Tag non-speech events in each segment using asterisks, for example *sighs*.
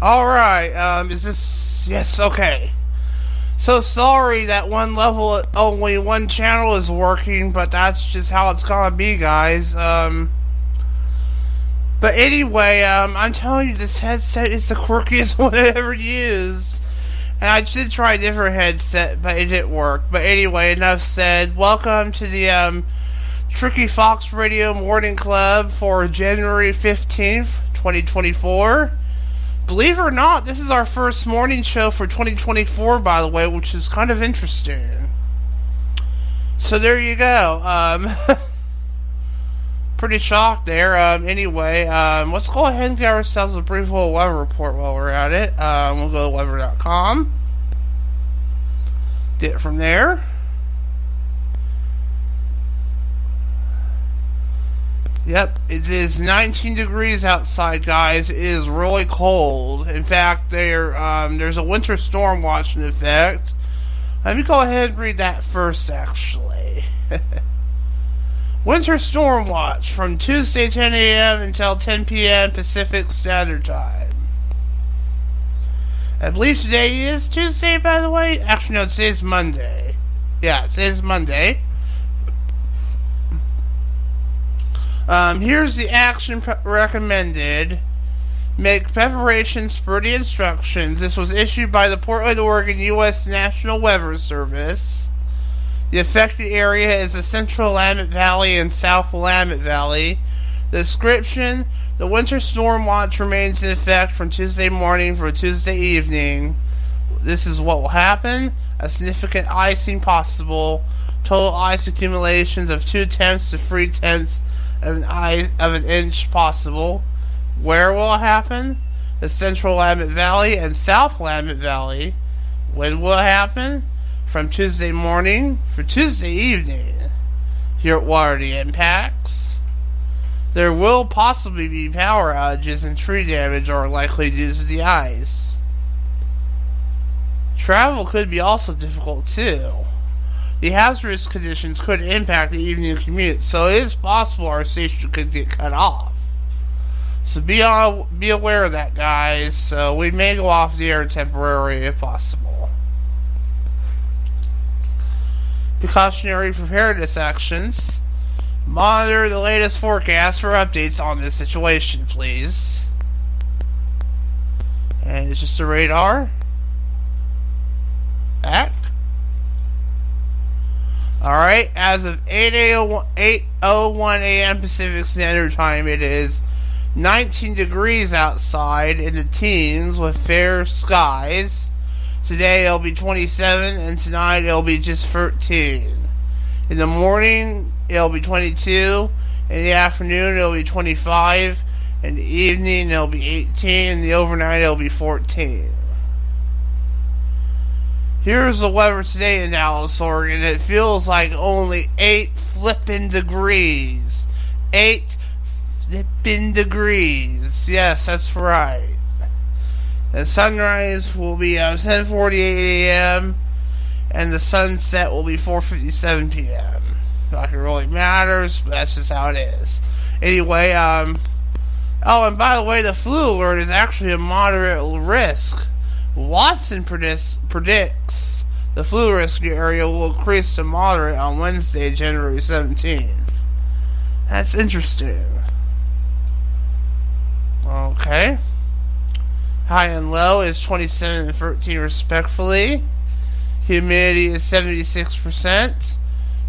Alright, um, is this. Yes, okay. So sorry that one level, only one channel is working, but that's just how it's gonna be, guys. Um. But anyway, um, I'm telling you, this headset is the quirkiest *laughs* one I ever used. And I did try a different headset, but it didn't work. But anyway, enough said. Welcome to the, um, Tricky Fox Radio Morning Club for January 15th, 2024. Believe it or not, this is our first morning show for 2024, by the way, which is kind of interesting. So there you go. Um, *laughs* pretty shocked there. Um, anyway, um, let's go ahead and get ourselves a brief little weather report while we're at it. Um, we'll go to weather.com. Get it from there. Yep, it is 19 degrees outside, guys. It is really cold. In fact, there um, there's a winter storm watch in effect. Let me go ahead and read that first, actually. *laughs* winter storm watch from Tuesday 10 a.m. until 10 p.m. Pacific Standard Time. I believe today is Tuesday, by the way. Actually, no, today's Monday. Yeah, today's Monday. Um, here's the action pre- recommended. Make preparations for the instructions. This was issued by the Portland, Oregon U.S. National Weather Service. The affected area is the central Willamette Valley and south Willamette Valley. Description The winter storm watch remains in effect from Tuesday morning for Tuesday evening. This is what will happen. A significant icing possible. Total ice accumulations of two tenths to three tenths of an, eye, of an inch possible. Where will it happen? The central Willamette Valley and south Willamette Valley. When will it happen? From Tuesday morning for Tuesday evening. Here at the impacts? There will possibly be power outages and tree damage are likely due to the ice. Travel could be also difficult too the hazardous conditions could impact the evening commute, so it is possible our station could get cut off. So be on, be aware of that, guys. So we may go off the air temporarily if possible. Precautionary preparedness actions. Monitor the latest forecast for updates on this situation, please. And it's just a radar. Act. Alright, as of 8.01 a.m. Pacific Standard Time, it is 19 degrees outside in the teens with fair skies. Today it'll be 27, and tonight it'll be just 13. In the morning, it'll be 22. In the afternoon, it'll be 25. In the evening, it'll be 18. In the overnight, it'll be 14. Here's the weather today in Dallas, Oregon. It feels like only 8 flipping degrees. 8 flipping degrees. Yes, that's right. The sunrise will be at 10:48 a.m. and the sunset will be 4:57 p.m. Not it really matters, but that's just how it is. Anyway, um, oh, and by the way, the flu alert is actually a moderate risk. Watson predicts, predicts the flu risk area will increase to moderate on Wednesday, January 17th. That's interesting. Okay. High and low is 27 and 13 respectfully. Humidity is 76%.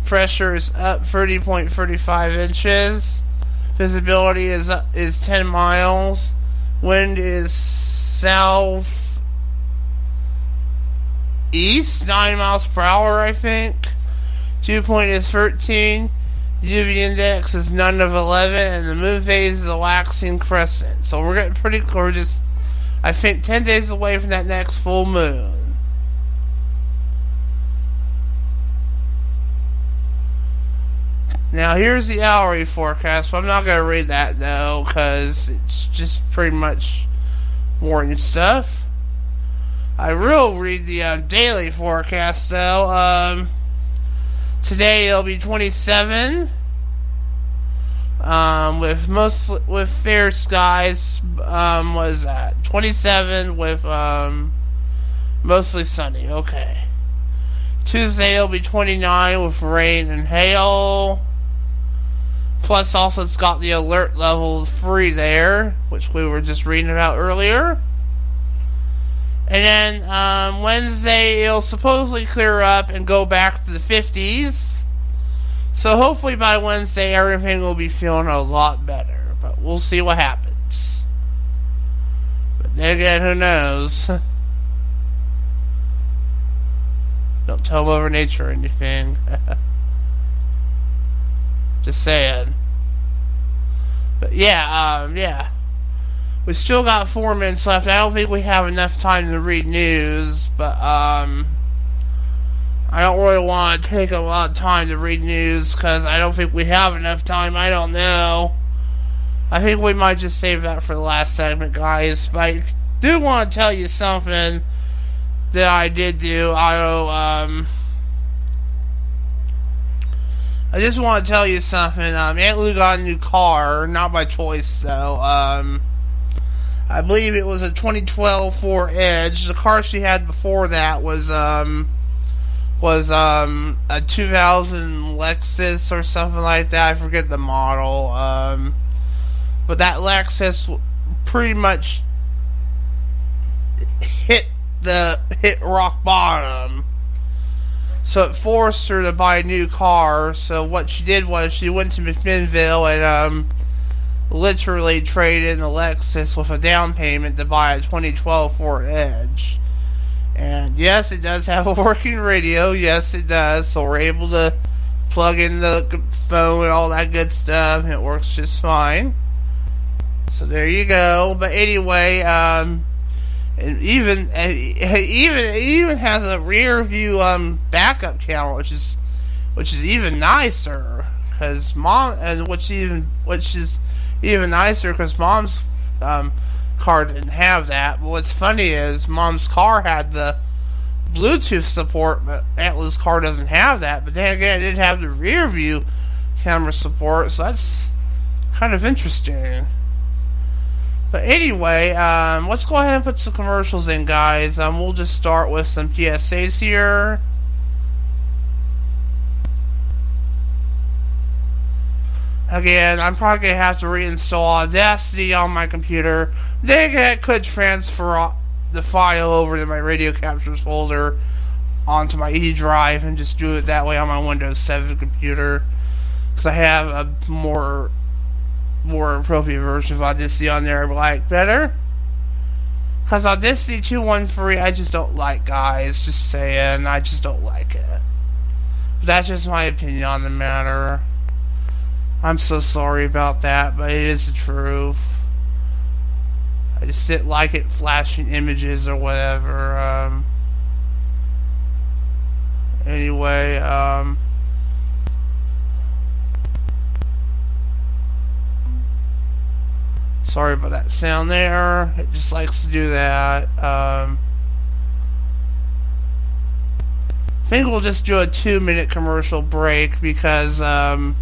Pressure is up 30.35 inches. Visibility is up, is 10 miles. Wind is south east, 9 miles per hour, I think. Dew point is 13. UV index is none of 11, and the moon phase is a waxing crescent. So we're getting pretty gorgeous. I think 10 days away from that next full moon. Now here's the hourly forecast. But I'm not going to read that though, because it's just pretty much morning stuff. I will read the um, daily forecast though. Um, today it'll be 27. Um, with most with fair skies um, was at 27 with um, mostly sunny. Okay. Tuesday it'll be 29 with rain and hail. Plus, also it's got the alert level free there, which we were just reading about earlier. And then um, Wednesday it'll supposedly clear up and go back to the 50s. So hopefully by Wednesday everything will be feeling a lot better. But we'll see what happens. But then again, who knows? *laughs* Don't tell Mother Nature or anything. *laughs* Just saying. But yeah, um, yeah. We still got four minutes left. I don't think we have enough time to read news, but um, I don't really want to take a lot of time to read news because I don't think we have enough time. I don't know. I think we might just save that for the last segment, guys. But I do want to tell you something that I did do. I um. I just want to tell you something. Um, Aunt Lou got a new car, not by choice, so Um, I believe it was a 2012 Ford Edge. The car she had before that was um, was um, a 2000 Lexus or something like that. I forget the model. Um, but that Lexus pretty much hit the hit rock bottom. So it forced her to buy a new car. So what she did was she went to McMinnville and um, literally trade in the Lexus with a down payment to buy a 2012 Ford Edge. And yes, it does have a working radio. Yes, it does. So we're able to plug in the phone and all that good stuff. And it works just fine. So there you go. But anyway, um, and even and even it even has a rear view um backup camera, which is which is even nicer because mom and which even which is even nicer because mom's um, car didn't have that. But what's funny is mom's car had the Bluetooth support, but Atlas car doesn't have that. But then again, it didn't have the rear view camera support, so that's kind of interesting. But anyway, um, let's go ahead and put some commercials in, guys. Um, we'll just start with some PSAs here. Again, I'm probably going to have to reinstall Audacity on my computer. Then I could transfer the file over to my radio captures folder onto my E drive and just do it that way on my Windows 7 computer. Because I have a more more appropriate version of Audacity on there I like better. Because Audacity 213 I just don't like, guys. Just saying, I just don't like it. But that's just my opinion on the matter. I'm so sorry about that, but it is the truth. I just didn't like it flashing images or whatever. Um, anyway, um, sorry about that sound there. It just likes to do that. Um, I think we'll just do a two minute commercial break because um,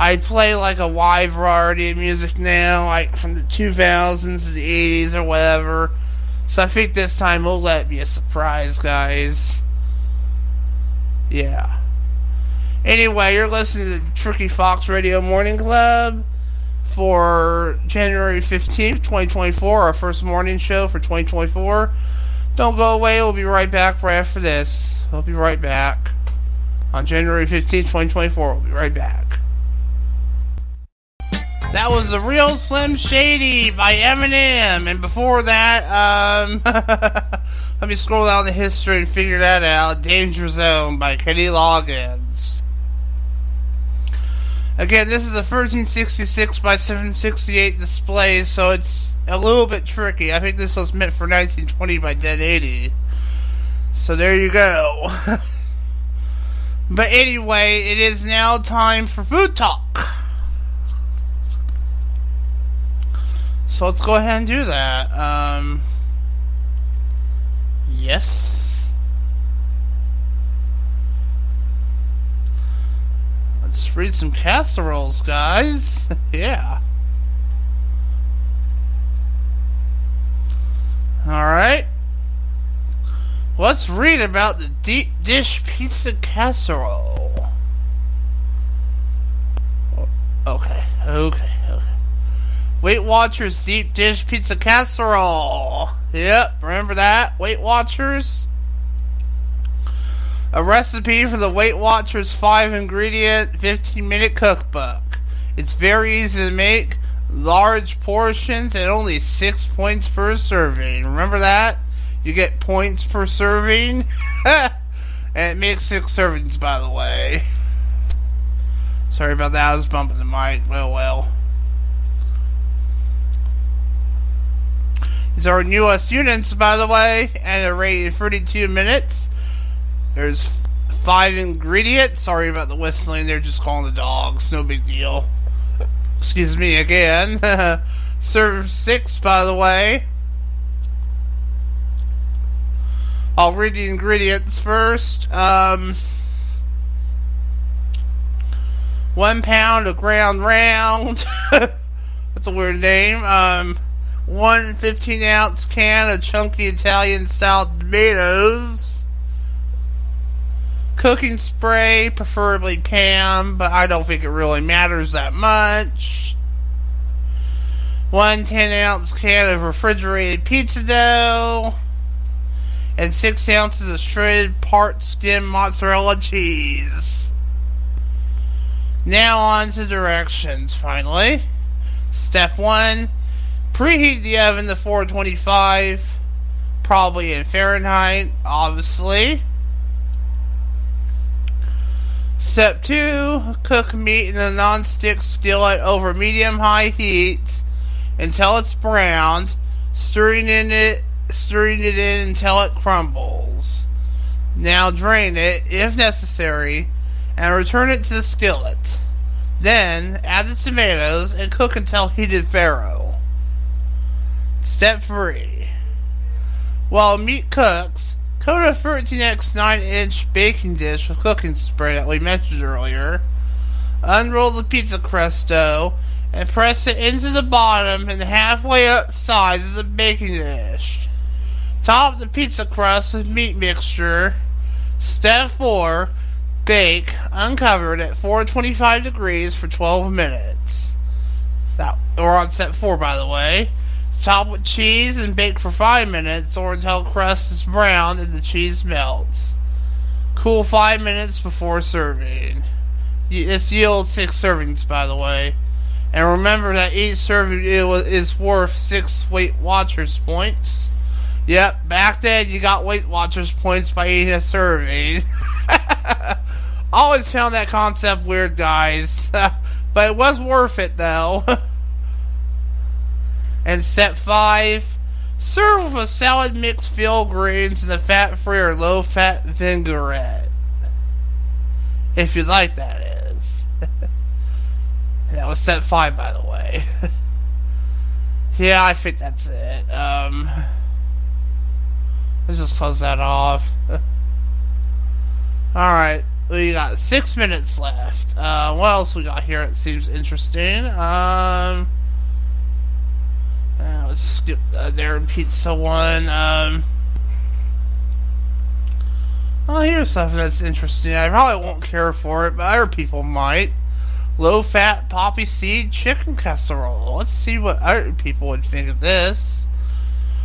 I play like a wide variety of music now, like from the 2000s to the 80s or whatever. So I think this time we'll let be a surprise, guys. Yeah. Anyway, you're listening to Tricky Fox Radio Morning Club for January 15th, 2024, our first morning show for 2024. Don't go away, we'll be right back right after this. We'll be right back. On January 15th, 2024, we'll be right back. That was the real Slim Shady by Eminem, and before that, um, *laughs* let me scroll down the history and figure that out. Danger Zone by Kenny Loggins. Again, this is a 1366 by 768 display, so it's a little bit tricky. I think this was meant for 1920 by 1080. So there you go. *laughs* but anyway, it is now time for food talk. So let's go ahead and do that. Um, yes. Let's read some casseroles, guys. *laughs* yeah. Alright. Let's read about the deep dish pizza casserole. Okay, okay, okay. Weight Watchers deep dish pizza casserole. Yep, remember that? Weight Watchers? A recipe for the Weight Watchers 5 ingredient 15 minute cookbook. It's very easy to make, large portions, and only 6 points per serving. Remember that? You get points per serving. *laughs* and it makes 6 servings, by the way. Sorry about that, I was bumping the mic. Well, well. These are newest units, by the way, and they're rated 32 minutes. There's five ingredients. Sorry about the whistling. They're just calling the dogs. No big deal. Excuse me again. *laughs* Serve six, by the way. I'll read the ingredients first. Um, one pound of ground round. *laughs* That's a weird name. Um, one 15 ounce can of chunky Italian style tomatoes. Cooking spray, preferably Pam, but I don't think it really matters that much. One 10 ounce can of refrigerated pizza dough. And 6 ounces of shredded part skim mozzarella cheese. Now on to directions, finally. Step 1 Preheat the oven to 425, probably in Fahrenheit, obviously. Step 2 Cook meat in a non-stick skillet over medium-high heat until it's browned, stirring in it stirring it in until it crumbles. Now drain it, if necessary, and return it to the skillet. Then add the tomatoes and cook until heated thorough. Step 3. While meat cooks, coat a 13x 9 inch baking dish with cooking spray that we mentioned earlier. Unroll the pizza crust dough and press it into the bottom and halfway up sides of the baking dish. Top the pizza crust with meat mixture. Step 4. Bake uncovered at 425 degrees for 12 minutes. That, we're on step 4, by the way. Top with cheese and bake for 5 minutes or until crust is brown and the cheese melts. Cool 5 minutes before serving. This yields 6 servings, by the way. And remember that each serving is worth 6 Weight Watchers points. Yep, back then you got Weight Watchers points by eating a serving. *laughs* Always found that concept weird, guys. *laughs* but it was worth it, though. *laughs* and step 5 serve with a salad mix filled greens and a fat free or low fat vinaigrette. If you like that is. *laughs* that was step 5, by the way. *laughs* yeah, I think that's it. Um. Let's just close that off. *laughs* Alright, we got six minutes left. Uh, what else we got here? It seems interesting. Um, uh, let's skip uh, there pizza one. Um, oh, here's something that's interesting. I probably won't care for it, but other people might. Low fat poppy seed chicken casserole. Let's see what other people would think of this.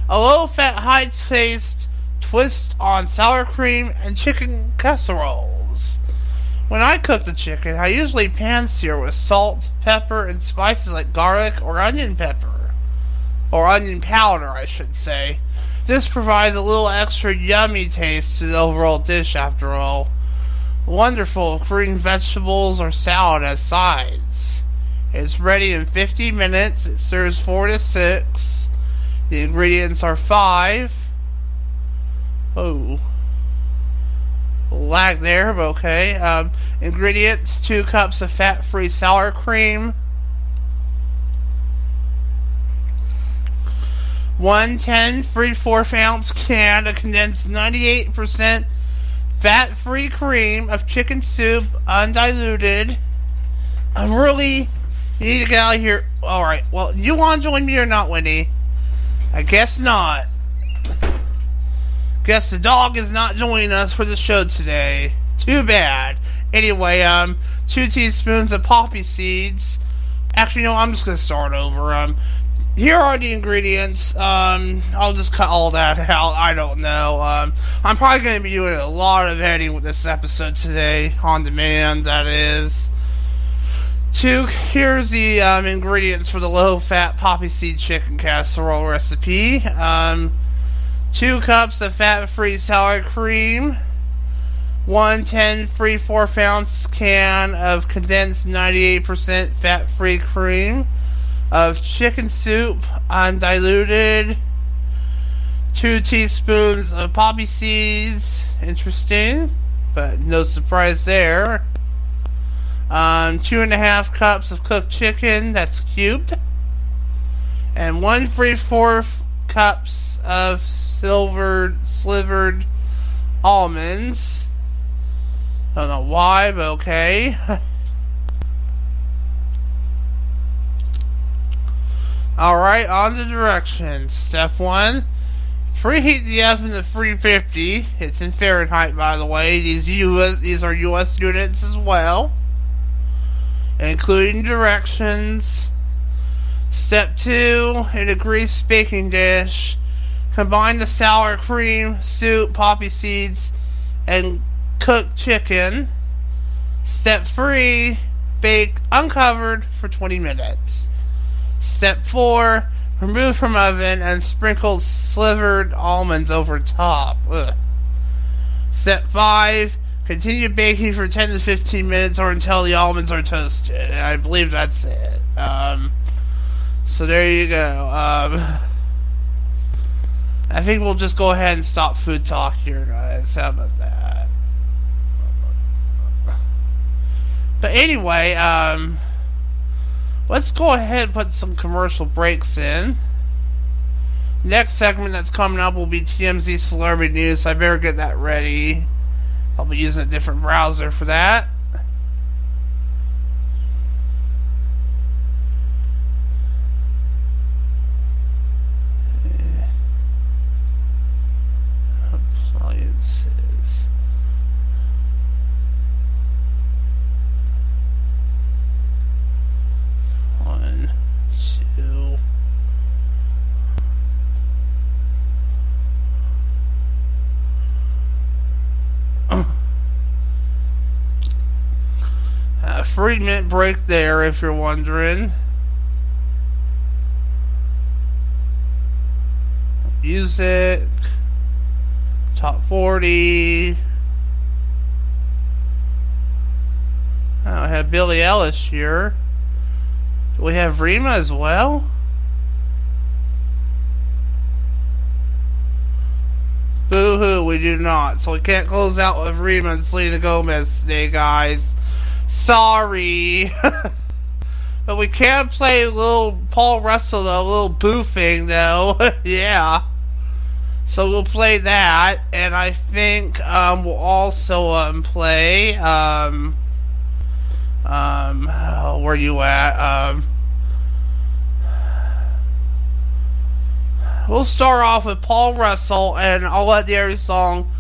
A low fat, high taste twist on sour cream and chicken casseroles. When I cook the chicken, I usually pan sear with salt, pepper, and spices like garlic or onion pepper. Or onion powder, I should say. This provides a little extra yummy taste to the overall dish, after all. Wonderful green vegetables or salad as sides. It's ready in 50 minutes. It serves 4 to 6. The ingredients are 5 Oh. Lag there, but okay. Um, ingredients two cups of fat free sour cream, one 10 free 4 ounce can of condensed 98% fat free cream of chicken soup, undiluted, I'm really need to get out of here. Alright, well, you want to join me or not, Winnie? I guess not. Guess the dog is not joining us for the show today. Too bad. Anyway, um, two teaspoons of poppy seeds. Actually, no, I'm just gonna start over. Um, here are the ingredients. Um, I'll just cut all that out. I don't know. Um, I'm probably going to be doing a lot of editing with this episode today, on demand, that is. Two, here's the um, ingredients for the low fat poppy seed chicken casserole recipe. Um, two cups of fat free sour cream. One 10 free 4 ounce can of condensed 98% fat free cream of chicken soup undiluted, two teaspoons of poppy seeds. Interesting, but no surprise there. Um, two and a half cups of cooked chicken that's cubed, and one three fourth cups of silvered slivered almonds. I don't know why, but okay. *laughs* Alright, on the directions. Step 1. Preheat the oven to 350. It's in Fahrenheit, by the way. These US, these are US units as well. Including directions. Step 2. In a greased baking dish. Combine the sour cream, soup, poppy seeds, and cooked chicken. Step 3. Bake uncovered for 20 minutes. Step 4. Remove from oven and sprinkle slivered almonds over top. Ugh. Step 5. Continue baking for 10 to 15 minutes or until the almonds are toasted. And I believe that's it. Um, so there you go. Um, *laughs* I think we'll just go ahead and stop food talk here, guys. How about that? But anyway, um, let's go ahead and put some commercial breaks in. Next segment that's coming up will be TMZ Celebrity News. I better get that ready. I'll be using a different browser for that. Appliances. One, two. A three minute break there if you're wondering. Music. Top 40. Oh, I have Billie Eilish here. Do we have Rema as well? Boo hoo, we do not. So we can't close out with Rema and Selena Gomez today, guys. Sorry. *laughs* but we can play little Paul Russell, a little boofing, though. *laughs* yeah. So we'll play that, and I think um, we'll also um, play. Um, um, oh, where you at? Um, we'll start off with Paul Russell, and I'll let the other song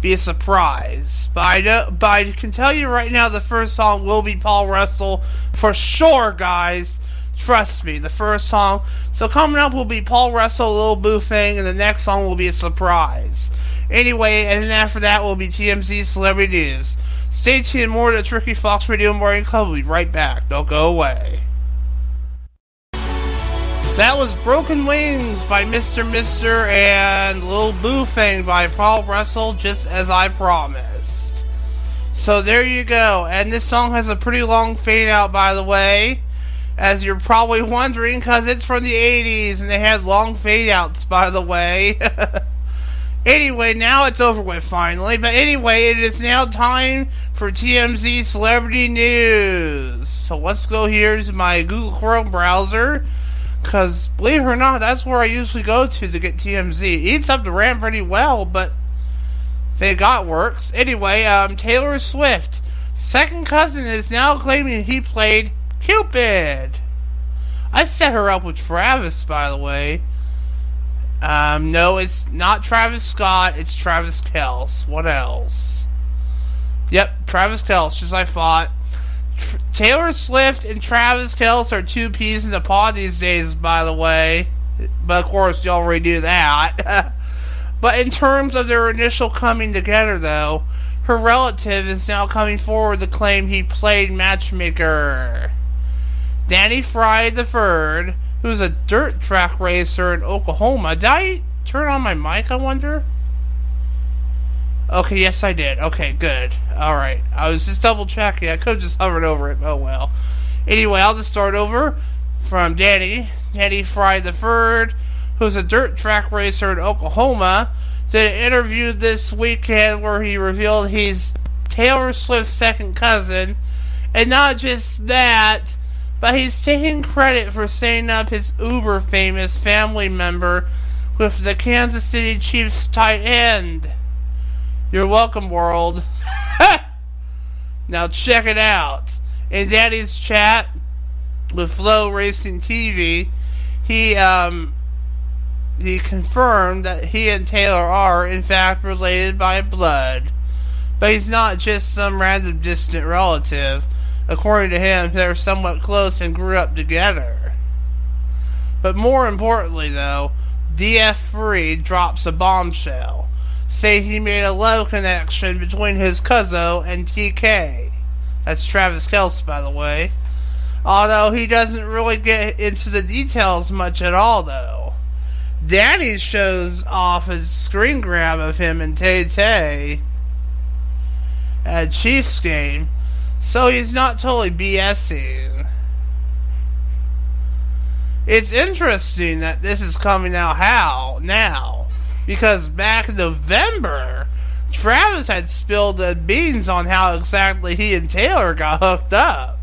be a surprise. But I know, but I can tell you right now, the first song will be Paul Russell for sure, guys. Trust me, the first song. So coming up will be Paul Russell, Little Boo and the next song will be a surprise. Anyway, and then after that will be TMZ Celebrity News. Stay tuned, more to the Tricky Fox Radio Morning Club. We'll be right back. Don't go away. That was Broken Wings by Mr. Mister and Little Boo Thing by Paul Russell, just as I promised. So there you go. And this song has a pretty long fade out, by the way as you're probably wondering, because it's from the 80s and they had long fade outs, by the way. *laughs* anyway, now it's over with finally. But anyway, it is now time for TMZ Celebrity News. So let's go here to my Google Chrome browser. Because believe it or not, that's where I usually go to to get TMZ. It eats up the RAM pretty well, but they got works. Anyway, um, Taylor Swift. Second cousin is now claiming he played Cupid. I set her up with Travis, by the way. Um, no, it's not Travis Scott. It's Travis Kelce. What else? Yep, Travis Kelce, just I thought. Taylor Swift and Travis Kelce are two peas in the pod these days, by the way. But of course, you already do that. *laughs* but in terms of their initial coming together, though, her relative is now coming forward to claim he played matchmaker. Danny Frye III, who's a dirt track racer in Oklahoma. Did I turn on my mic, I wonder? Okay, yes, I did. Okay, good. Alright. I was just double checking. I could have just hovered over it. Oh, well. Anyway, I'll just start over from Danny. Danny Frye the Third, who's a dirt track racer in Oklahoma, did an interview this weekend where he revealed he's Taylor Swift's second cousin. And not just that, but he's taking credit for setting up his uber famous family member with the Kansas City Chiefs tight end. You're welcome, world. *laughs* now check it out. In Danny's chat with FloRacing TV, he um he confirmed that he and Taylor are in fact related by blood. But he's not just some random distant relative. According to him, they're somewhat close and grew up together. But more importantly, though, DF Free drops a bombshell, saying he made a love connection between his cousin and TK. That's Travis Kelce, by the way. Although he doesn't really get into the details much at all, though. Danny shows off a screen grab of him and Tay Tay at Chiefs game, so he's not totally BSing. It's interesting that this is coming out how now, because back in November, Travis had spilled the beans on how exactly he and Taylor got hooked up.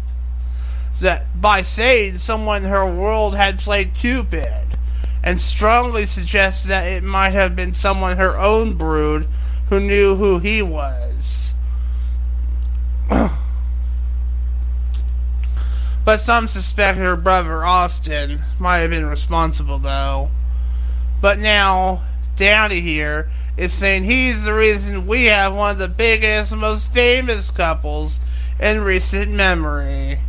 That by saying someone in her world had played Cupid, and strongly suggested that it might have been someone her own brood who knew who he was. *clears throat* but some suspect her brother Austin might have been responsible, though. But now, Danny here is saying he's the reason we have one of the biggest, most famous couples in recent memory.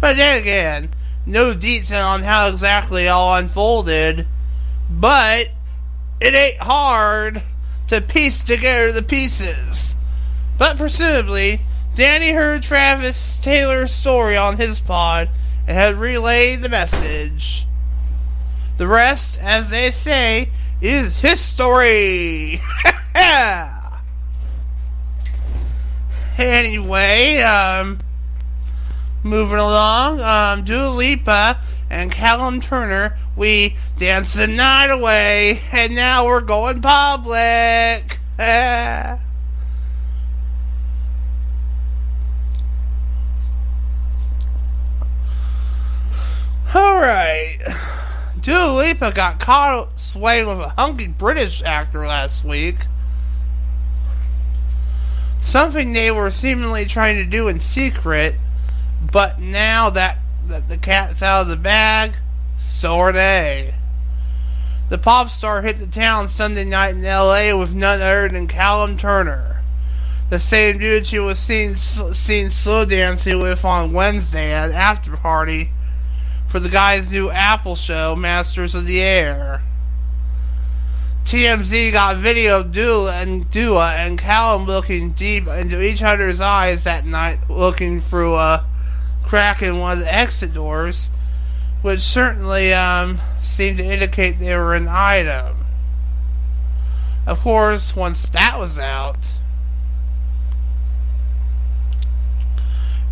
But then again, no detail on how exactly all unfolded, but it ain't hard to piece together the pieces. But presumably, Danny heard Travis Taylor's story on his pod and had relayed the message. The rest, as they say, is history. *laughs* anyway, um, moving along, um, Dua Lipa and Callum Turner, we danced the night away, and now we're going public. *laughs* Alright. Dua Lipa got caught swaying with a hunky British actor last week. Something they were seemingly trying to do in secret, but now that, that the cat's out of the bag, so are they. The pop star hit the town Sunday night in LA with none other than Callum Turner, the same dude she was seen, seen slow dancing with on Wednesday at an after party for the guy's new Apple show, Masters of the Air. TMZ got video of Dua and Dua and Callum looking deep into each other's eyes that night, looking through a crack in one of the exit doors, which certainly um, seemed to indicate they were an item. Of course, once that was out,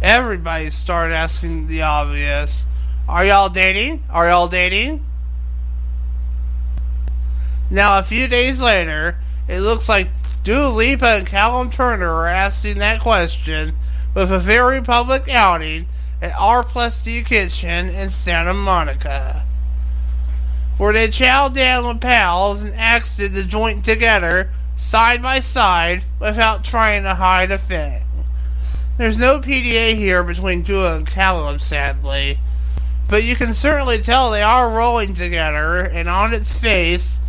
everybody started asking the obvious are y'all dating? Are y'all dating? Now, a few days later, it looks like Dua Lipa and Callum Turner are asking that question with a very public outing at R Plus D Kitchen in Santa Monica, where they chowed down with pals and exited the joint together, side by side, without trying to hide a thing. There's no PDA here between Dua and Callum, sadly. But you can certainly tell they are rolling together, and on its face,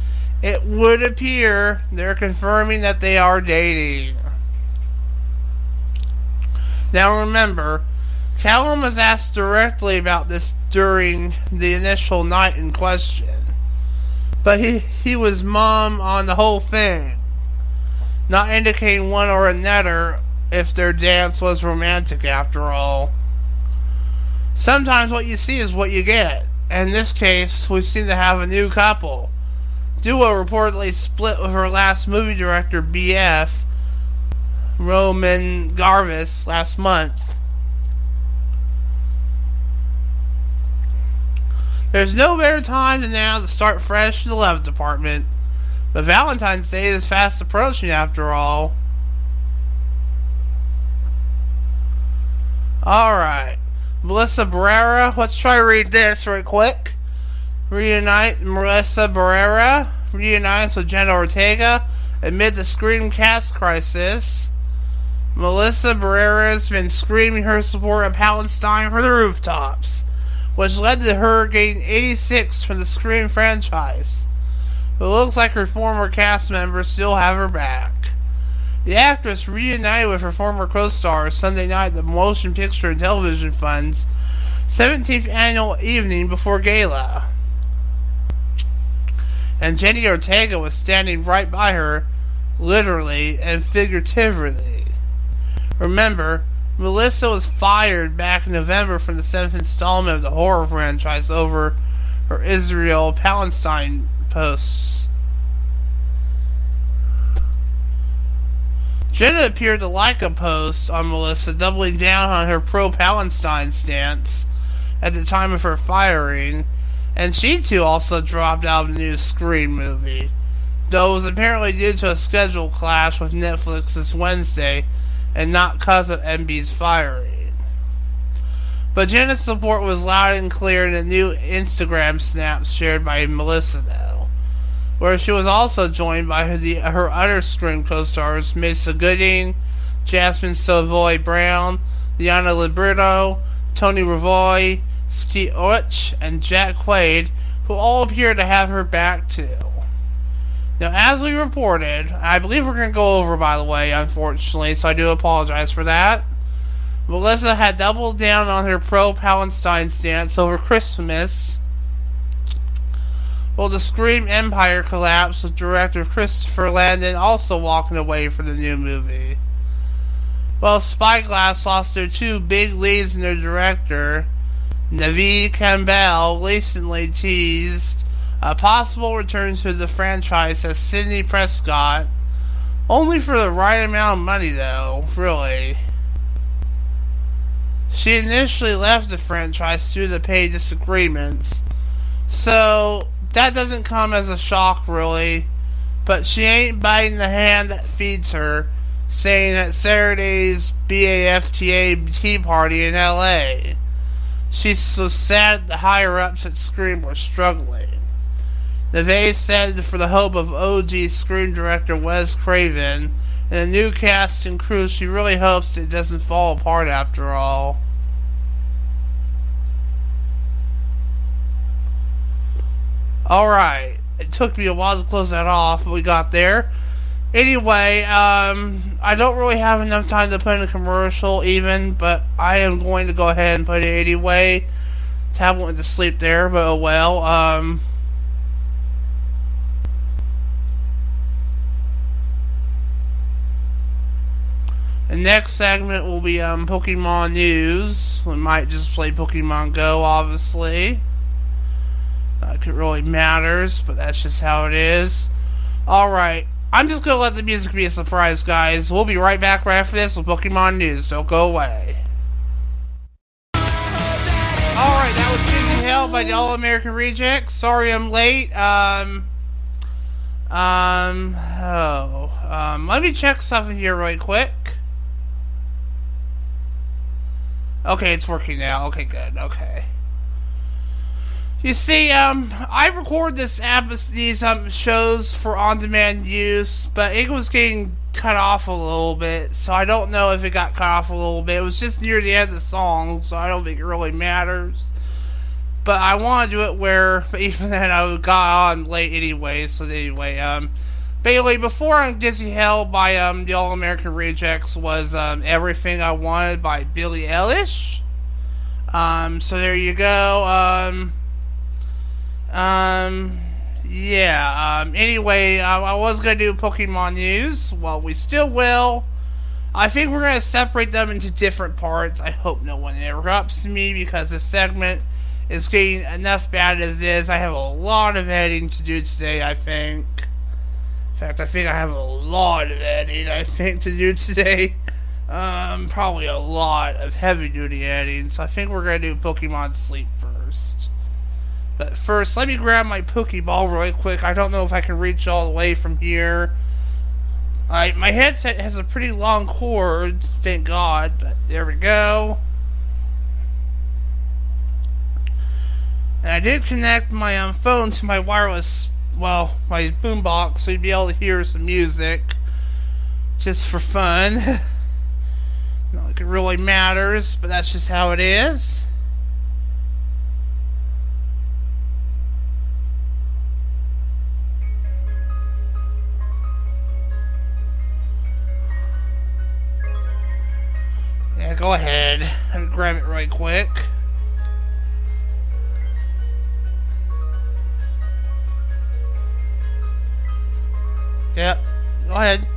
it would appear they're confirming that they are dating. Now remember, Callum was asked directly about this during the initial night in question. But he, he was mum on the whole thing, not indicating one or another if their dance was romantic after all. Sometimes what you see is what you get. In this case, we seem to have a new couple. Dua reportedly split with her last movie director, BF, Romain Gavras, last month. There's no better time than now to start fresh in the love department. But Valentine's Day is fast approaching after all. Alright. Melissa Barrera, let's try to read this real quick. Reunite Melissa Barrera reunites with Jenna Ortega amid the Scream cast crisis. Melissa Barrera has been screaming her support of Palestine for the rooftops which led to her getting 86 from the Scream franchise. But it looks like her former cast members still have her back. The actress reunited with her former co-star Sunday night at the Motion Picture and Television Fund's 17th annual evening before gala. And Jenny Ortega was standing right by her, literally and figuratively. Remember, Melissa was fired back in November from the seventh installment of the horror franchise over her Israel Palestine posts. Jenna appeared to like a post on Melissa, doubling down on her pro Palestine stance at the time of her firing, and she too also dropped out of the new Scream movie, though it was apparently due to a schedule clash with Netflix this Wednesday and not cause of MB's firing. But Jenna's support was loud and clear in a new Instagram snap shared by Melissa, where she was also joined by her, the, her other Scream co-stars, Mason Gooding, Jasmine Savoy Brown, Liana Liberato, Tony Revolori, Skeet Ulrich, and Jack Quaid, who all appear to have her back too. Now, as we reported, I believe we're going to go over, by the way, unfortunately, so I do apologize for that. Melissa had doubled down on her pro Palestine stance over Christmas. Well, the Scream Empire collapsed with director Christopher Landon also walking away from the new movie. Well, Spyglass lost their two big leads in their director. Neve Campbell recently teased a possible return to the franchise as Sidney Prescott, only for the right amount of money, though, really. She initially left the franchise due to pay disagreements, so that doesn't come as a shock, really. But she ain't biting the hand that feeds her, saying at Saturday's BAFTA Tea Party in LA. She's so sad the higher ups at Scream were struggling. Neve said for the hope of OG Scream director Wes Craven and the new cast and crew, she really hopes it doesn't fall apart after all. Alright, it took me a while to close that off, but we got there. Anyway, um, I don't really have enough time to put in a commercial even, but I am going to go ahead and put it anyway. Tab went to sleep there, but oh well. Um, The next segment will be um, Pokemon news. We might just play Pokemon Go, obviously. Not it really matters, but that's just how it is. Alright, I'm just gonna let the music be a surprise, guys. We'll be right back right after this with Pokemon news. Don't go away. Alright, that was Chasing Hell by the All American Rejects. Sorry I'm late. Um. Um. Oh. Um. Let me check something here really quick. Okay, it's working now. Okay, good. Okay. You see, um, I record this app, these um shows for on-demand use, but it was getting cut off a little bit, so I don't know if it got cut off a little bit. It was just near the end of the song, so I don't think it really matters. But I want to do it where, *laughs* even then, I got on late anyway. So anyway, um, Bailey, before on Dizzy Hell by um the All American Rejects was um Everything I Wanted by Billie Eilish. Um, so there you go. Um, um, yeah. Um, anyway, I, I was gonna do Pokemon news. Well, we still will. I think we're gonna separate them into different parts. I hope no one interrupts me because this segment is getting enough bad as is. I have a lot of editing to do today. I think. In fact, I think I have a lot of editing. I think to do today. Um, probably a lot of heavy duty editing. So I think we're gonna do Pokemon Sleep first. But first, let me grab my Pokeball really quick. I don't know if I can reach all the way from here. I, my headset has a pretty long cord, thank God, but there we go. And I did connect my um, phone to my wireless, well, my boombox, so you'd be able to hear some music. Just for fun. *laughs* Not like it really matters, but that's just how it is. Go ahead. and grab it right quick. Yep. Go ahead.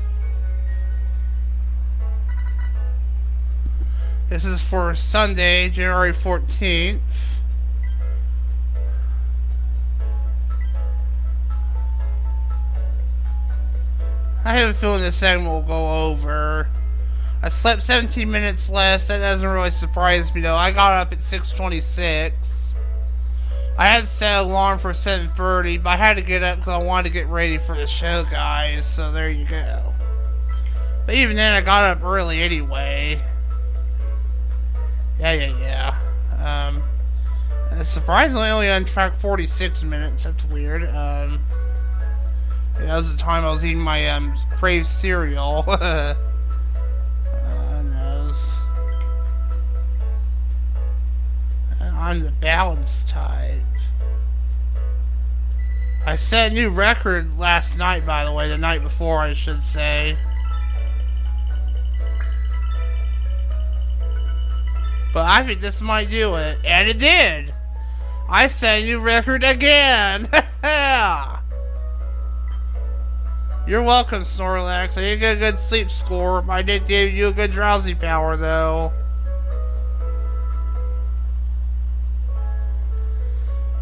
This is for Sunday, January 14th. I have a feeling this segment will go over. I slept 17 minutes less. That doesn't really surprise me though. I got up at 6:26. I had set an alarm for 7:30, but I had to get up because I wanted to get ready for the show, guys. So there you go. But even then, I got up early anyway. Yeah, yeah, yeah. Um, surprisingly, only on track 46 minutes. That's weird. Um, yeah, that was the time I was eating my um, Crave cereal. *laughs* I'm the balance type. I set a new record last night, by the way, the night before, I should say. But I think this might do it. And it did! I set a new record again! *laughs* You're welcome, Snorlax. I didn't get a good sleep score. I did give you a good drowsy power, though.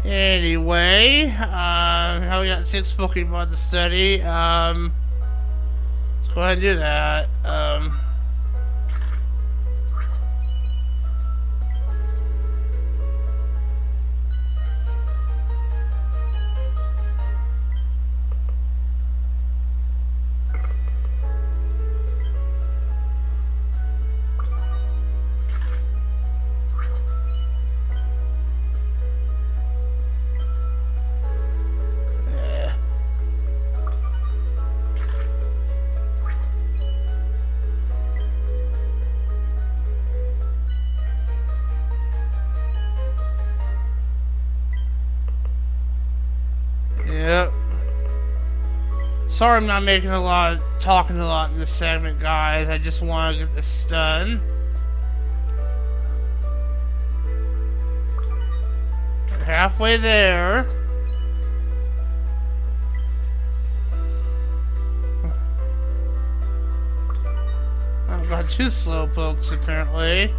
Anyway, uh, we got six Pokemon to study. Um, let's go ahead and do that. Um, Sorry I'm not making a lot, talking a lot in this segment, guys. I just want to get this done. Halfway there. I've got two slow pokes apparently.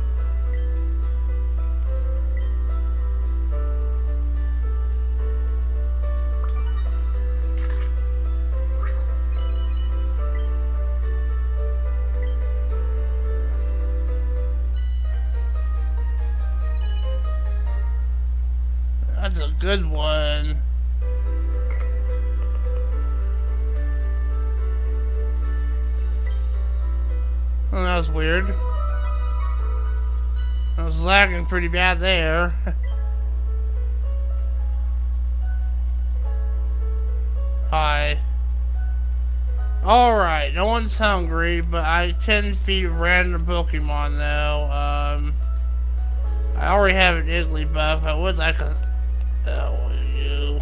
lagging pretty bad there. *laughs* Hi. Alright, no one's hungry, but I can feed random Pokemon though. Um, I already have an Igglybuff. I would like a. Oh, you.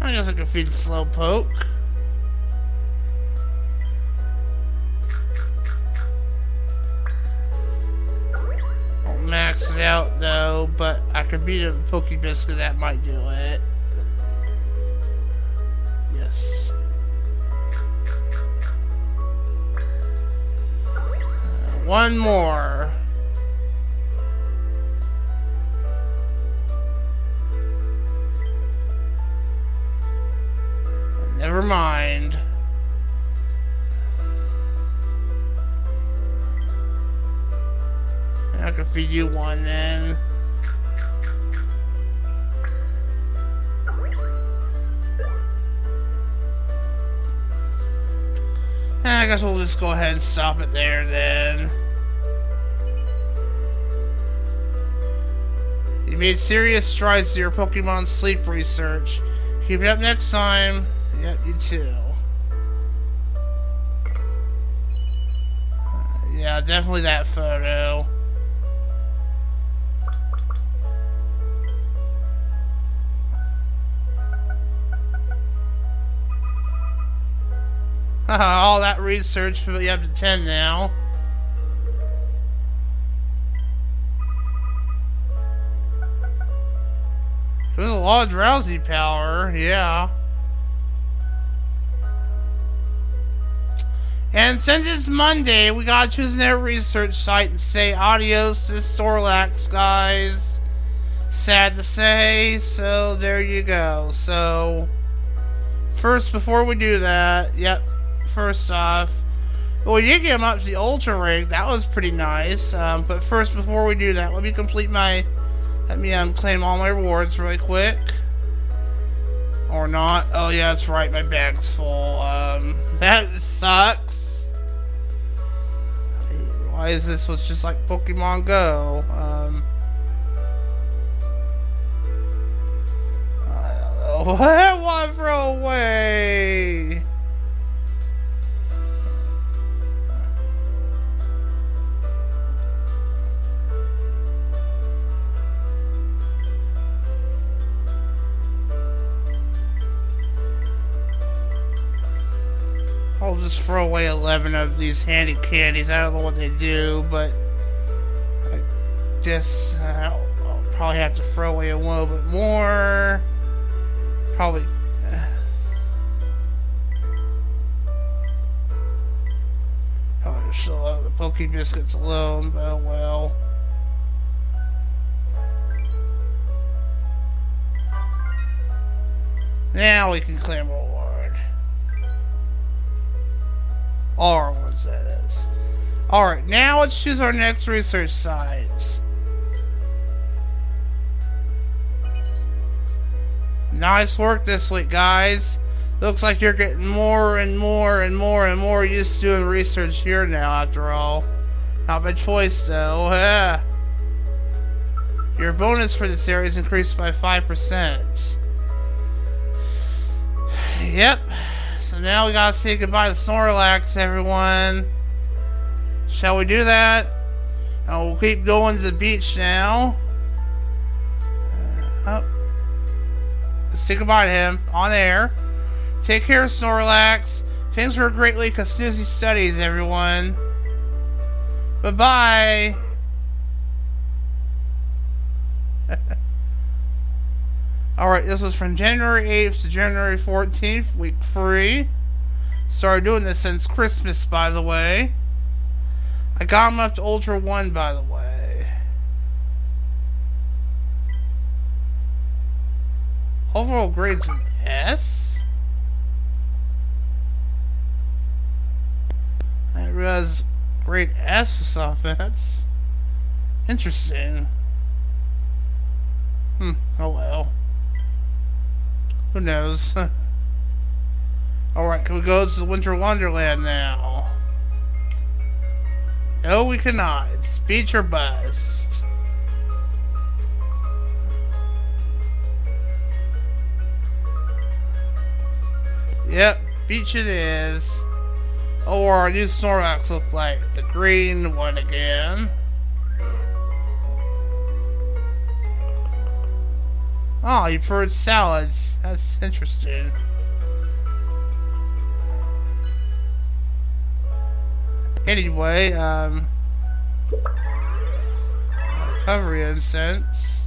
I guess I could feed Slowpoke. Could beat a Pokebiscuit that might do it. Yes. Uh, one more. Never mind. I can feed you one then. Guess we'll just go ahead and stop it there then. You made serious strides to your Pokemon sleep research. Keep it up next time. Yep, you too. Uh, yeah, definitely that photo. *laughs* All that research put you up to 10 now. There's a lot of drowsy power, yeah. And since it's Monday, we gotta choose another research site and say adios to Snorlax, guys. Sad to say, so there you go. So, first, before we do that, yep, first off, well, you him up to the Ultra rank. That was pretty nice. Um, but first, before we do that, let me complete my let me um, claim all my rewards really quick. Or not. Oh, yeah, that's right. My bag's full. Um, *laughs* that sucks. Why is this was just like Pokemon Go? Um, I don't know. What? One throw away. I'll just throw away 11 of these handy candies. I don't know what they do, but I guess uh, I'll, I'll, probably have to throw away a little bit more. Probably. Uh, probably just let the Pokebiscuits alone, but oh well. Now we can claim more. R ones, that is. Alright, now let's choose our next research sites. Nice work this week, guys. Looks like you're getting more and more and more and more used to doing research here now, after all. Not by choice, though. Yeah. *laughs* Your bonus for this area is increased by 5%. *sighs* Yep. So now we gotta say goodbye to Snorlax, everyone. Shall we do that? And we'll keep going to the beach now. Uh, oh. Let's say goodbye to him on air. Take care, of Snorlax. Thanks for a great week of snoozy studies, everyone. Bye bye. Alright, this was from January 8th to January 14th, week 3. Started doing this since Christmas, by the way. I got him up to Ultra 1, by the way. Overall grades an S? I realize grade S for something. That's interesting. Hmm, oh well. Who knows? *laughs* Alright, can we go to the Winter Wonderland now? No, we cannot. It's beach or bust. Yep, beach it is. Oh, our new Snorlax look like the green one again. Oh, you preferred salads. That's interesting. Anyway, um... Recovery incense.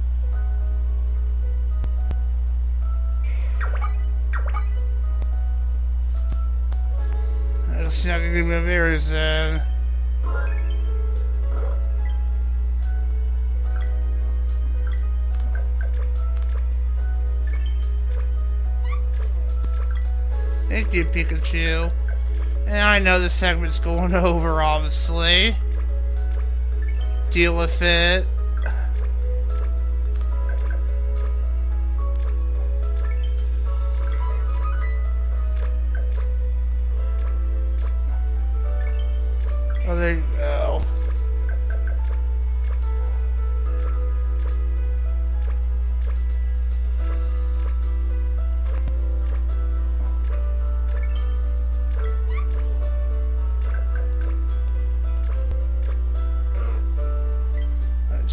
I don't see how I can get my. Thank you, Pikachu. And I know the segment's going *laughs* over, obviously. Deal with it.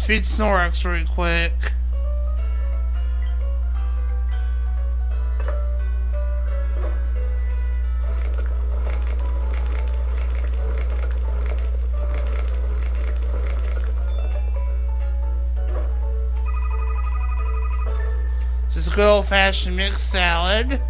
Feed Snorlax real quick. Just a good old fashioned mixed salad.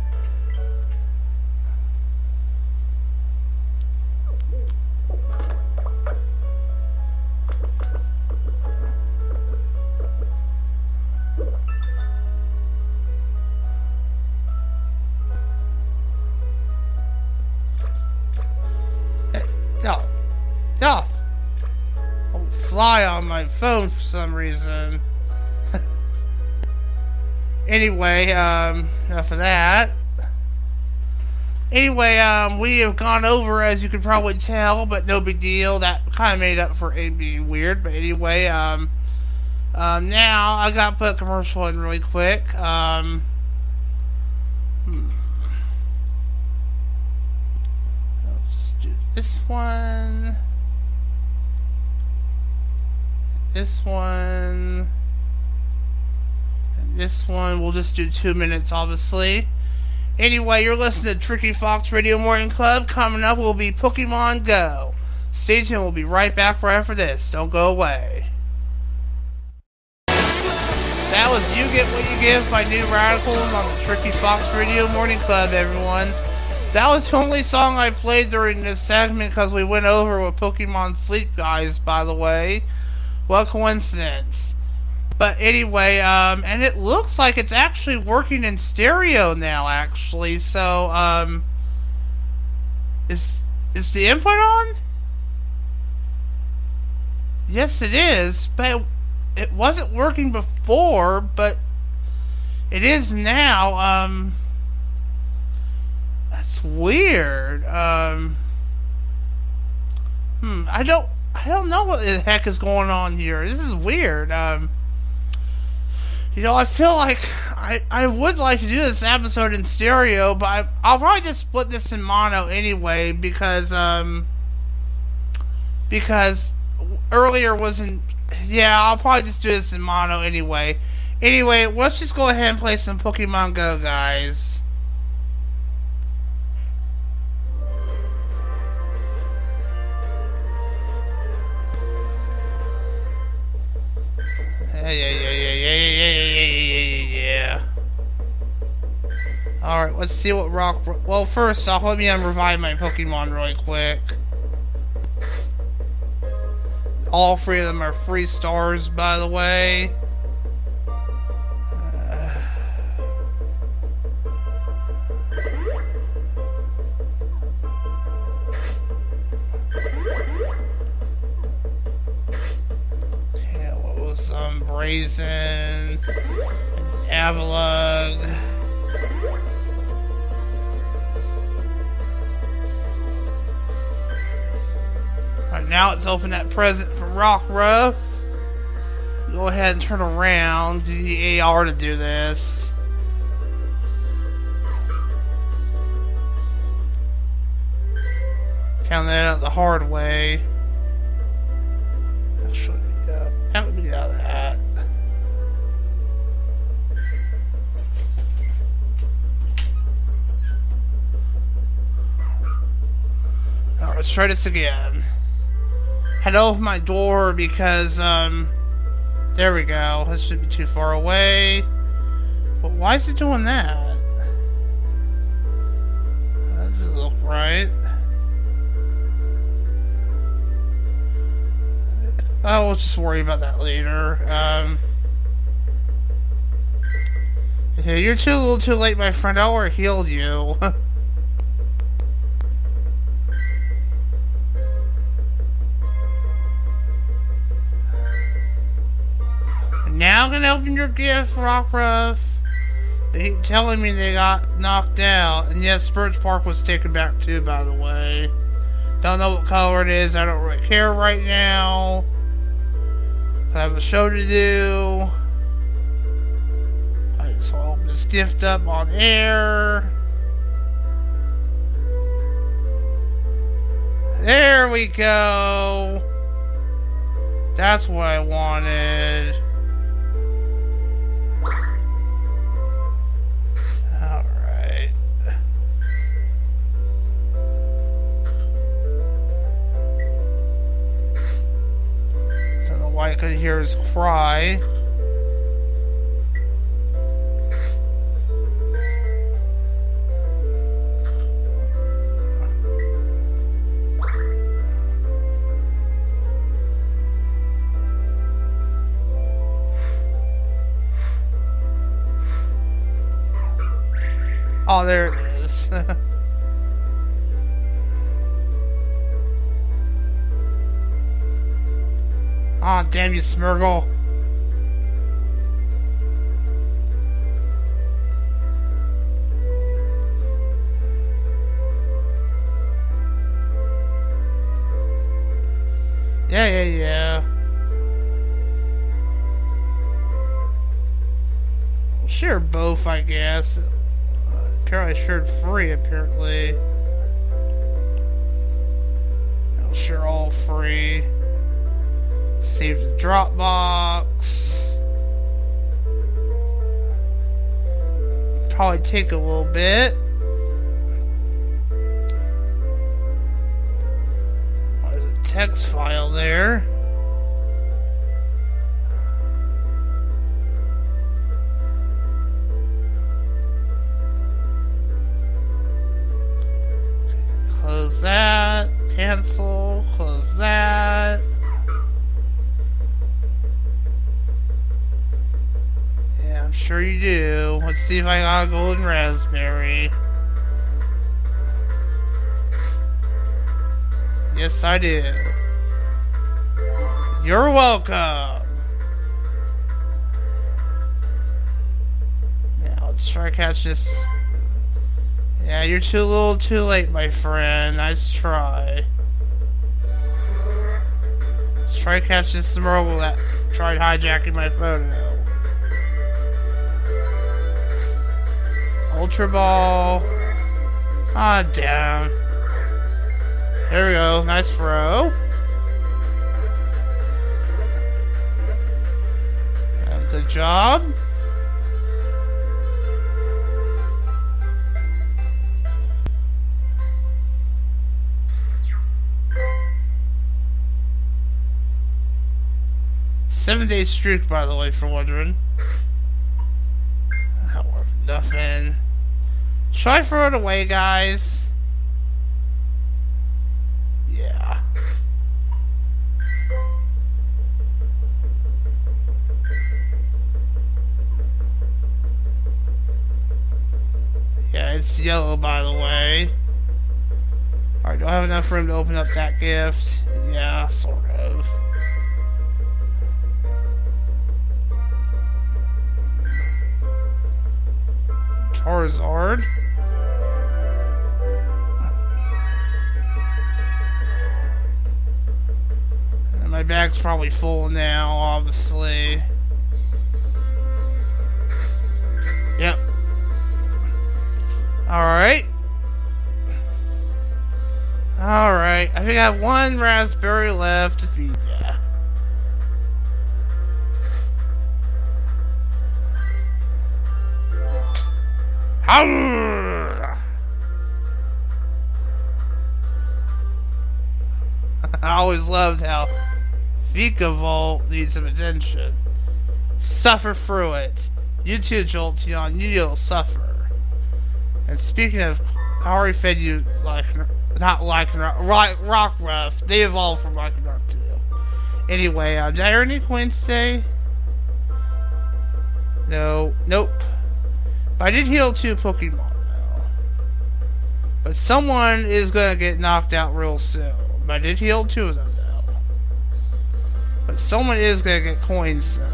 Anyway, um, enough of that. Anyway, um, we have gone over, as you can probably tell, but no big deal. That kind of made up for it being weird. But anyway, um, um, now I got to put a commercial in really quick. Um, hmm. I'll just do this one. This one. This one, we'll just do two minutes, obviously. Anyway, you're listening to Tricky Fox Radio Morning Club. Coming up will be Pokemon Go. Stay tuned. We'll be right back right after this. Don't go away. That was You Get What You Give by New Radicals on the Tricky Fox Radio Morning Club, everyone. That was the only song I played during this segment because we went over with Pokemon Sleep Guys, by the way. What coincidence. But anyway, um, and it looks like it's actually working in stereo now, actually. So, um, is is the input on? Yes, it is, but it wasn't working before, but it is now. Um, that's weird. Um, hmm, I don't, I don't know what the heck is going on here. This is weird. Um, you know, I feel like I, I would like to do this episode in stereo, but I, I'll probably just split this in mono anyway because um because earlier wasn't yeah I'll probably just do this in mono anyway. Anyway, let's just go ahead and play some Pokemon Go, guys. Yeah, yeah, yeah, yeah, yeah, yeah, yeah, yeah. Alright, let's see what Rock. Well, first off, let me revive my Pokemon really quick. All three of them are free stars, by the way. Avalugg. Alright, now it's open that present from Rockruff. Go ahead and turn around. Do the AR to do this. Found that out the hard way. Actually, yeah, me out of that. Let's try this again. Head off my door because, um, there we go. This should be too far away. But why is it doing that? That doesn't look right. Oh, we'll just worry about that later. Um, yeah, you're too little too late, my friend. I already healed you. *laughs* now gonna open your gift, Rockruff. They keep telling me they got knocked out. And yes, Birch Park was taken back too, by the way. Don't know what color it is. I don't really care right now. I have a show to do. I just open this gift up on air. There we go. That's what I wanted. I could hear his cry. Oh, there it is. *laughs* Aw, oh, damn you, Smeargle. Yeah, yeah, yeah. Sure, both, I guess. Apparently shared free, apparently. Share all free. Save the Dropbox. Probably take a little bit. There's a text file there. Close that. Cancel. Sure you do. Let's see if I got a golden raspberry. Yes, I do. You're welcome. Now let's try to catch this. Yeah, you're too little too late, my friend. Nice try. Let's try to catch this Smeargle that tried hijacking my photo. Ultra Ball. Ah, oh, damn. There we go. Nice throw. Good job. Seven day streak, by the way, for wondering. Not worth nothing. Should I throw it away, guys? Yeah. Yeah, it's yellow, by the way. Alright, do I have enough room to open up that gift? Yeah, sort Charizard. And my bag's probably full now, obviously. Yep. Alright. Alright, I think I have one raspberry left to feed *laughs* I always loved how Vikavolt needs some attention. Suffer through it. You too, Jolteon, you'll suffer. And speaking of, I already fed you like not like rock, Rockruff. They evolved from Lycanroc too. Anyway, uh, did I earn any coins today? No, nope. I did heal two Pokemon though. But someone is gonna get knocked out real soon. But I did heal two of them though. But someone is gonna get coins though.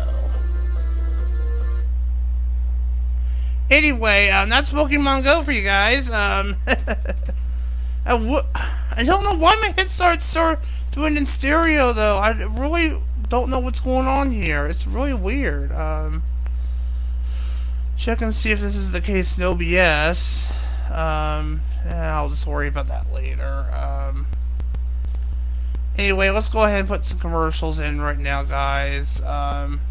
Anyway, um, that's Pokemon Go for you guys. Um, *laughs* I w- I don't know why my head starts start doing in stereo though. I really don't know what's going on here. It's really weird. Um, check and see if this is the case in OBS. Um, I'll just worry about that later. Um, anyway, let's go ahead and put some commercials in right now, guys. Um,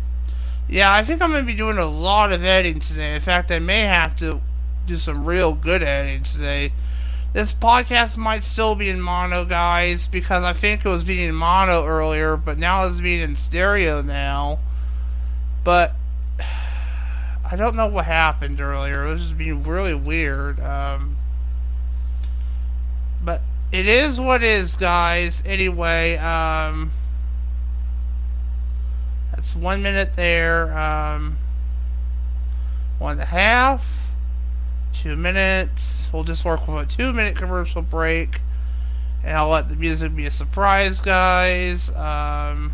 yeah, I think I'm going to be doing a lot of editing today. In fact, I may have to do some real good editing today. This podcast might still be in mono, guys, because I think it was being in mono earlier, but now it's being in stereo now. But I don't know what happened earlier. It was just being really weird. Um, but it is what is, guys. Anyway, um, that's one minute there. Um, one and a half. Two minutes. We'll just work with a two minute commercial break. And I'll let the music be a surprise, guys. Um,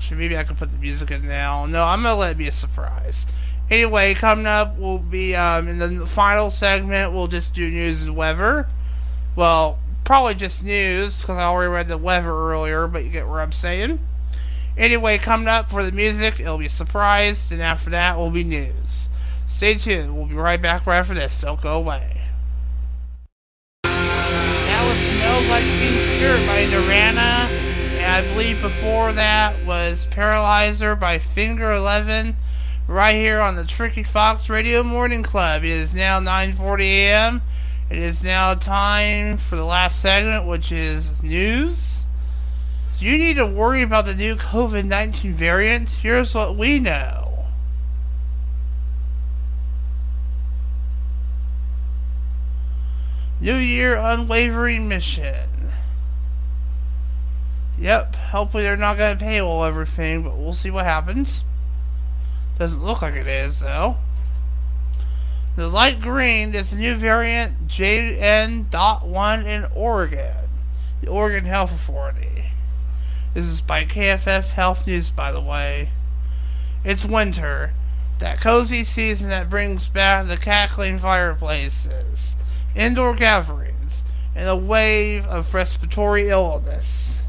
actually, maybe I can put the music in now. No, I'm to let it be a surprise. Anyway, coming up will be um, in the final segment, we'll just do news and weather. Well, probably just news, because I already read the weather earlier, but you get what I'm saying. Anyway, coming up for the music, it'll be surprised, and after that will be news. Stay tuned. We'll be right back right after this. Don't go away. That was Smells Like Teen Spirit by Nirvana. I believe before that was Paralyzer by Finger 11 right here on the Tricky Fox Radio Morning Club. It is now 9:40 a.m. It is now time for the last segment, which is news. Do you need to worry about the new COVID 19 variant? Here's what we know. New Year unwavering mission. Yep, hopefully they're not going to paywall everything, but we'll see what happens. Doesn't look like it is, though. The light green is the new variant JN.1 in Oregon, the Oregon Health Authority. This is by KFF Health News, by the way. It's winter. That cozy season that brings back the cackling fireplaces, indoor gatherings, and a wave of respiratory illness.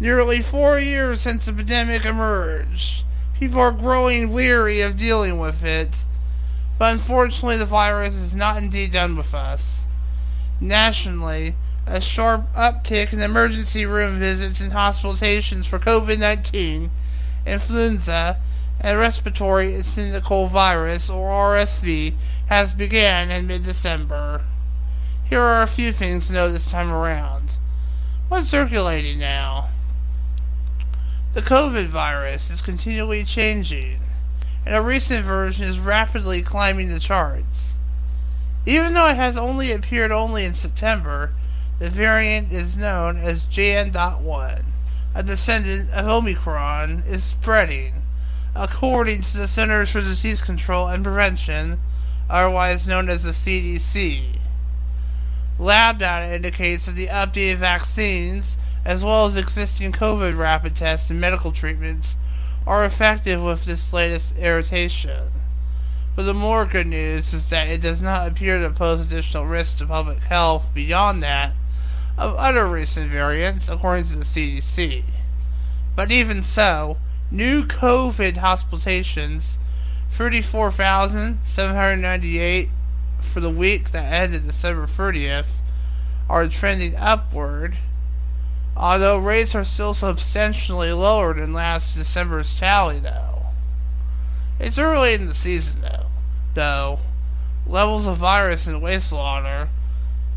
Nearly four years since the pandemic emerged, people are growing weary of dealing with it. But unfortunately, the virus is not indeed done with us. Nationally, a sharp uptick in emergency room visits and hospitalizations for COVID 19, influenza, and respiratory syncytial virus, or RSV, has begun in mid December. Here are a few things to know this time around. What's circulating now? The COVID virus is continually changing, and a recent version is rapidly climbing the charts. Even though it has only appeared only in September, the variant is known as JN.1. A descendant of Omicron is spreading, according to the Centers for Disease Control and Prevention, otherwise known as the CDC. Lab data indicates that the updated vaccines, as well as existing COVID rapid tests and medical treatments, are effective with this latest irritation. But the more good news is that it does not appear to pose additional risk to public health beyond that of other recent variants, according to the CDC. But even so, new COVID hospitalizations 34,798 for the week that ended December 30th are trending upward, although rates are still substantially lower than last December's tally, though. It's early in the season, though. Though levels of virus in wastewater,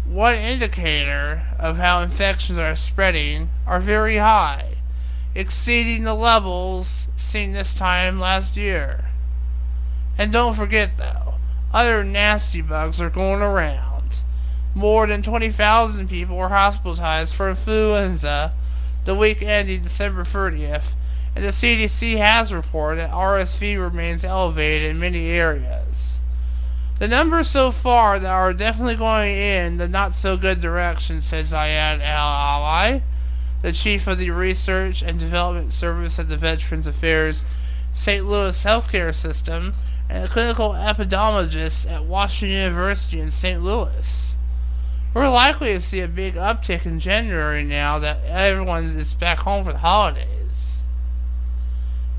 one indicator of how infections are spreading, are very high, exceeding the levels seen this time last year. And don't forget, though, other nasty bugs are going around. More than 20,000 people were hospitalized for influenza the week ending December 30th, and the CDC has reported that RSV remains elevated in many areas. The numbers so far that are definitely going in the not so good direction, said Ziyad Al-Aly, the chief of the Research and Development Service at the Veterans Affairs St. Louis Healthcare System, and a clinical epidemiologist at Washington University in St. Louis. We're likely to see a big uptick in January now that everyone is back home for the holidays.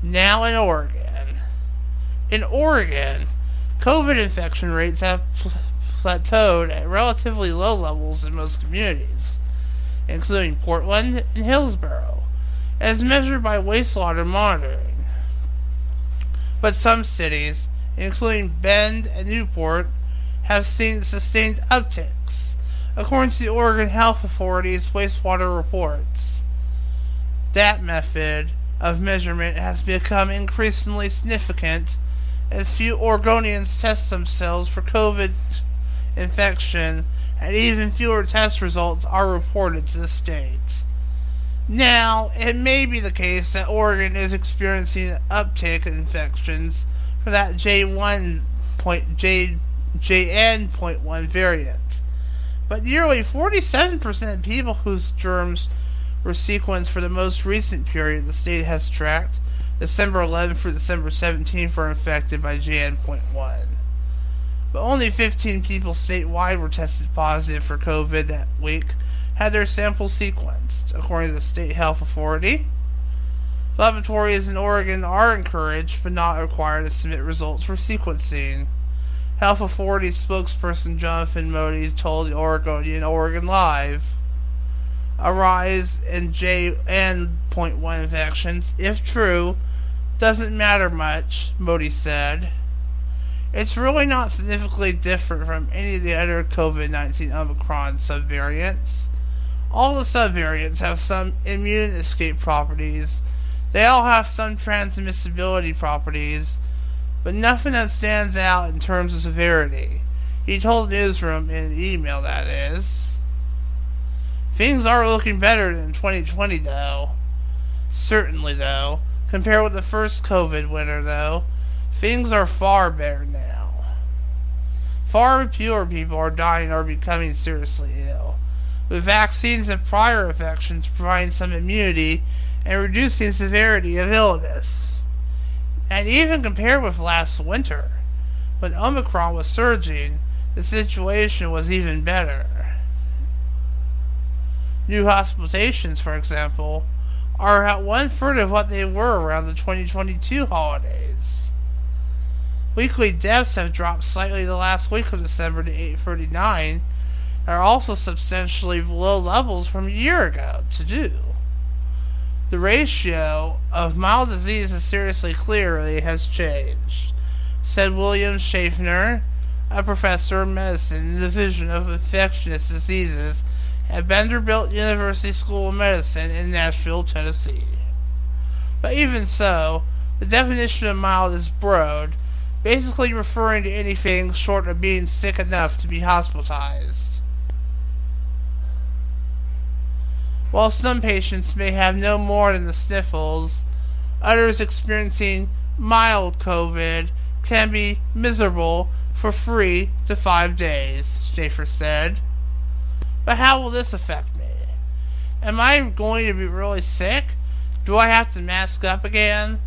Now in Oregon. In Oregon, COVID infection rates have plateaued at relatively low levels in most communities, including Portland and Hillsboro, as measured by wastewater monitoring. But some cities, including Bend and Newport, have seen sustained upticks, according to the Oregon Health Authority's wastewater reports. That method of measurement has become increasingly significant as few Oregonians test themselves for COVID infection, and even fewer test results are reported to the state. Now, it may be the case that Oregon is experiencing an uptick in infections for that J1 point, J, JN.1 variant, but nearly 47% of people whose germs were sequenced for the most recent period the state has tracked December 11th through December 17th were infected by JN.1. But only 15 people statewide were tested positive for COVID that week, had their samples sequenced, according to the State Health Authority. Laboratories in Oregon are encouraged but not required to submit results for sequencing. Health Authority spokesperson Jonathan Modie told the Oregonian Oregon Live a rise in JN.1 infections, if true, doesn't matter much, Modie said. It's really not significantly different from any of the other COVID 19 Omicron subvariants. All the subvariants have some immune escape properties. They all have some transmissibility properties, but nothing that stands out in terms of severity. He told Newsroom in an email, that is. Things are looking better than 2020, though. Certainly, though. Compared with the first COVID winter, though, things are far better now. Far fewer people are dying or becoming seriously ill, with vaccines and prior infections providing some immunity and reducing severity of illness. And even compared with last winter, when Omicron was surging, the situation was even better. New hospitalizations, for example, are at one third of what they were around the 2022 holidays. Weekly deaths have dropped slightly the last week of December to 839, and are also substantially below levels from a year ago to do. The ratio of mild disease to seriously clearly has changed, said William Schaffner, a professor of medicine in the Division of Infectious Diseases at Vanderbilt University School of Medicine in Nashville, Tennessee. But even so, the definition of mild is broad, basically referring to anything short of being sick enough to be hospitalized. While some patients may have no more than the sniffles, others experiencing mild COVID can be miserable for three to five days, Schaefer said. But how will this affect me? Am I going to be really sick? Do I have to mask up again?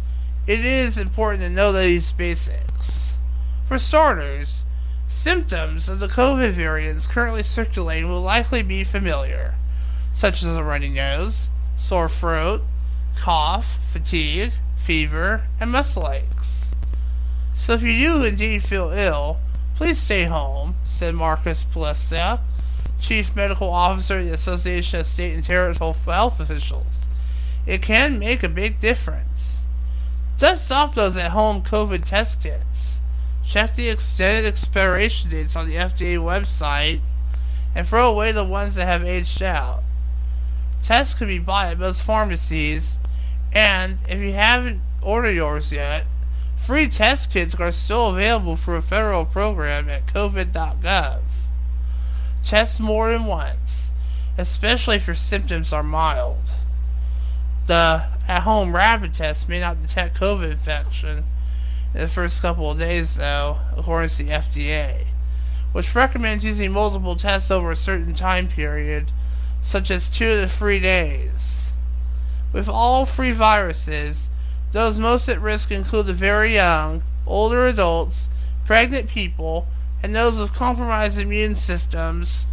It is important to know these basics. For starters, symptoms of the COVID variants currently circulating will likely be familiar, such as a runny nose, sore throat, cough, fatigue, fever, and muscle aches. So if you do indeed feel ill, please stay home, said Marcus Plescia, chief medical officer of the Association of State and Territorial Health Officials. It can make a big difference. Dust off those at home COVID test kits. Check the extended expiration dates on the FDA website and throw away the ones that have aged out. Tests can be bought at most pharmacies, and if you haven't ordered yours yet, free test kits are still available through a federal program at covid.gov. Test more than once, especially if your symptoms are mild. The at home rapid test may not detect COVID infection in the first couple of days, though, according to the FDA, which recommends using multiple tests over a certain time period, such as two to three days. With all free viruses, those most at risk include the very young, older adults, pregnant people, and those with compromised immune systems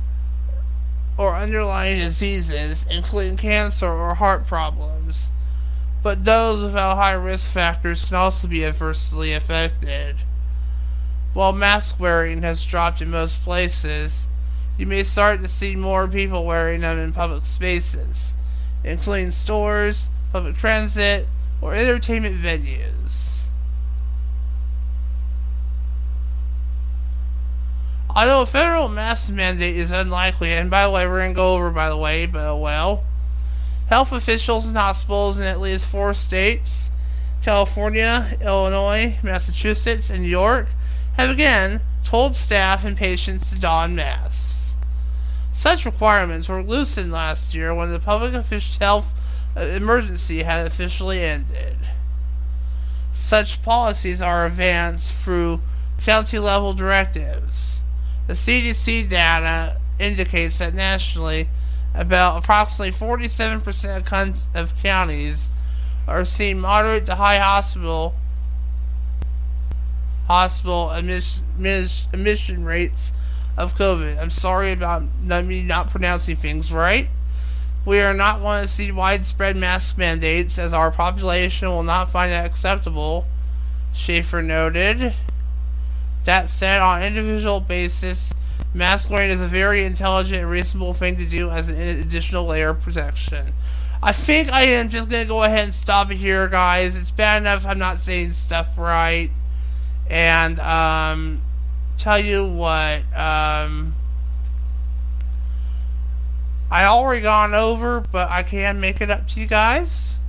or underlying diseases, including cancer or heart problems. But those without high risk factors can also be adversely affected. While mask wearing has dropped in most places, you may start to see more people wearing them in public spaces, including stores, public transit, or entertainment venues. Although a federal mask mandate is unlikely, and by the way, we're going to go over, by the way, but oh well. Health officials and hospitals in at least four states California, Illinois, Massachusetts, and New York have again told staff and patients to don masks. Such requirements were loosened last year when the public health uh, emergency had officially ended. Such policies are advanced through county level directives. The CDC data indicates that nationally, about approximately 47% of, counties are seeing moderate to high hospital hospital admission, admission rates of COVID. I'm sorry about me not pronouncing things right. We are not going to see widespread mask mandates as our population will not find that acceptable, Schaffner noted. That said, on an individual basis, mask wearing is a very intelligent and reasonable thing to do as an additional layer of protection. I think I am just gonna go ahead and stop it here, guys. It's bad enough I'm not saying stuff right. And, um, tell you what, um, I already gone over, but I can make it up to you guys.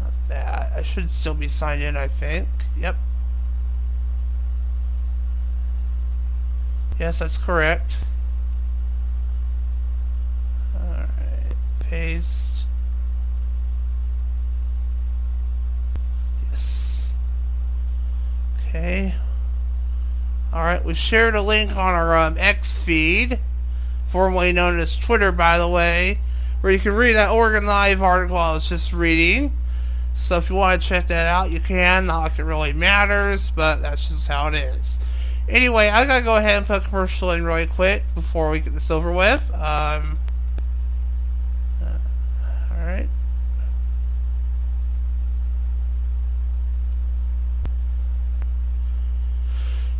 Not that. I should still be signed in, I think. Yep. Yes, that's correct. Alright, paste. Yes. Okay. Alright, we shared a link on our um, X feed, formerly known as Twitter, by the way, where you can read that Oregon Live article I was just reading. So if you want to check that out, you can. Not like it really matters, but that's just how it is. Anyway, I gotta go ahead and put a commercial in really quick before we get this over with. Um, uh, Alright.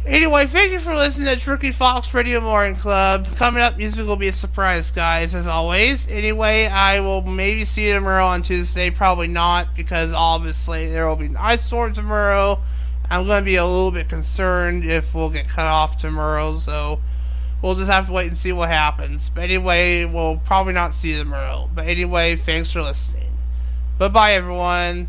Anyway, thank you for listening to Tricky Fox Radio Morning Club. Coming up, music will be a surprise, guys, as always. Anyway, I will maybe see you tomorrow on Tuesday. Probably not, because obviously there will be an ice storm tomorrow. I'm going to be a little bit concerned if we'll get cut off tomorrow, so we'll just have to wait and see what happens. But anyway, we'll probably not see you tomorrow. But anyway, thanks for listening. Bye bye, everyone.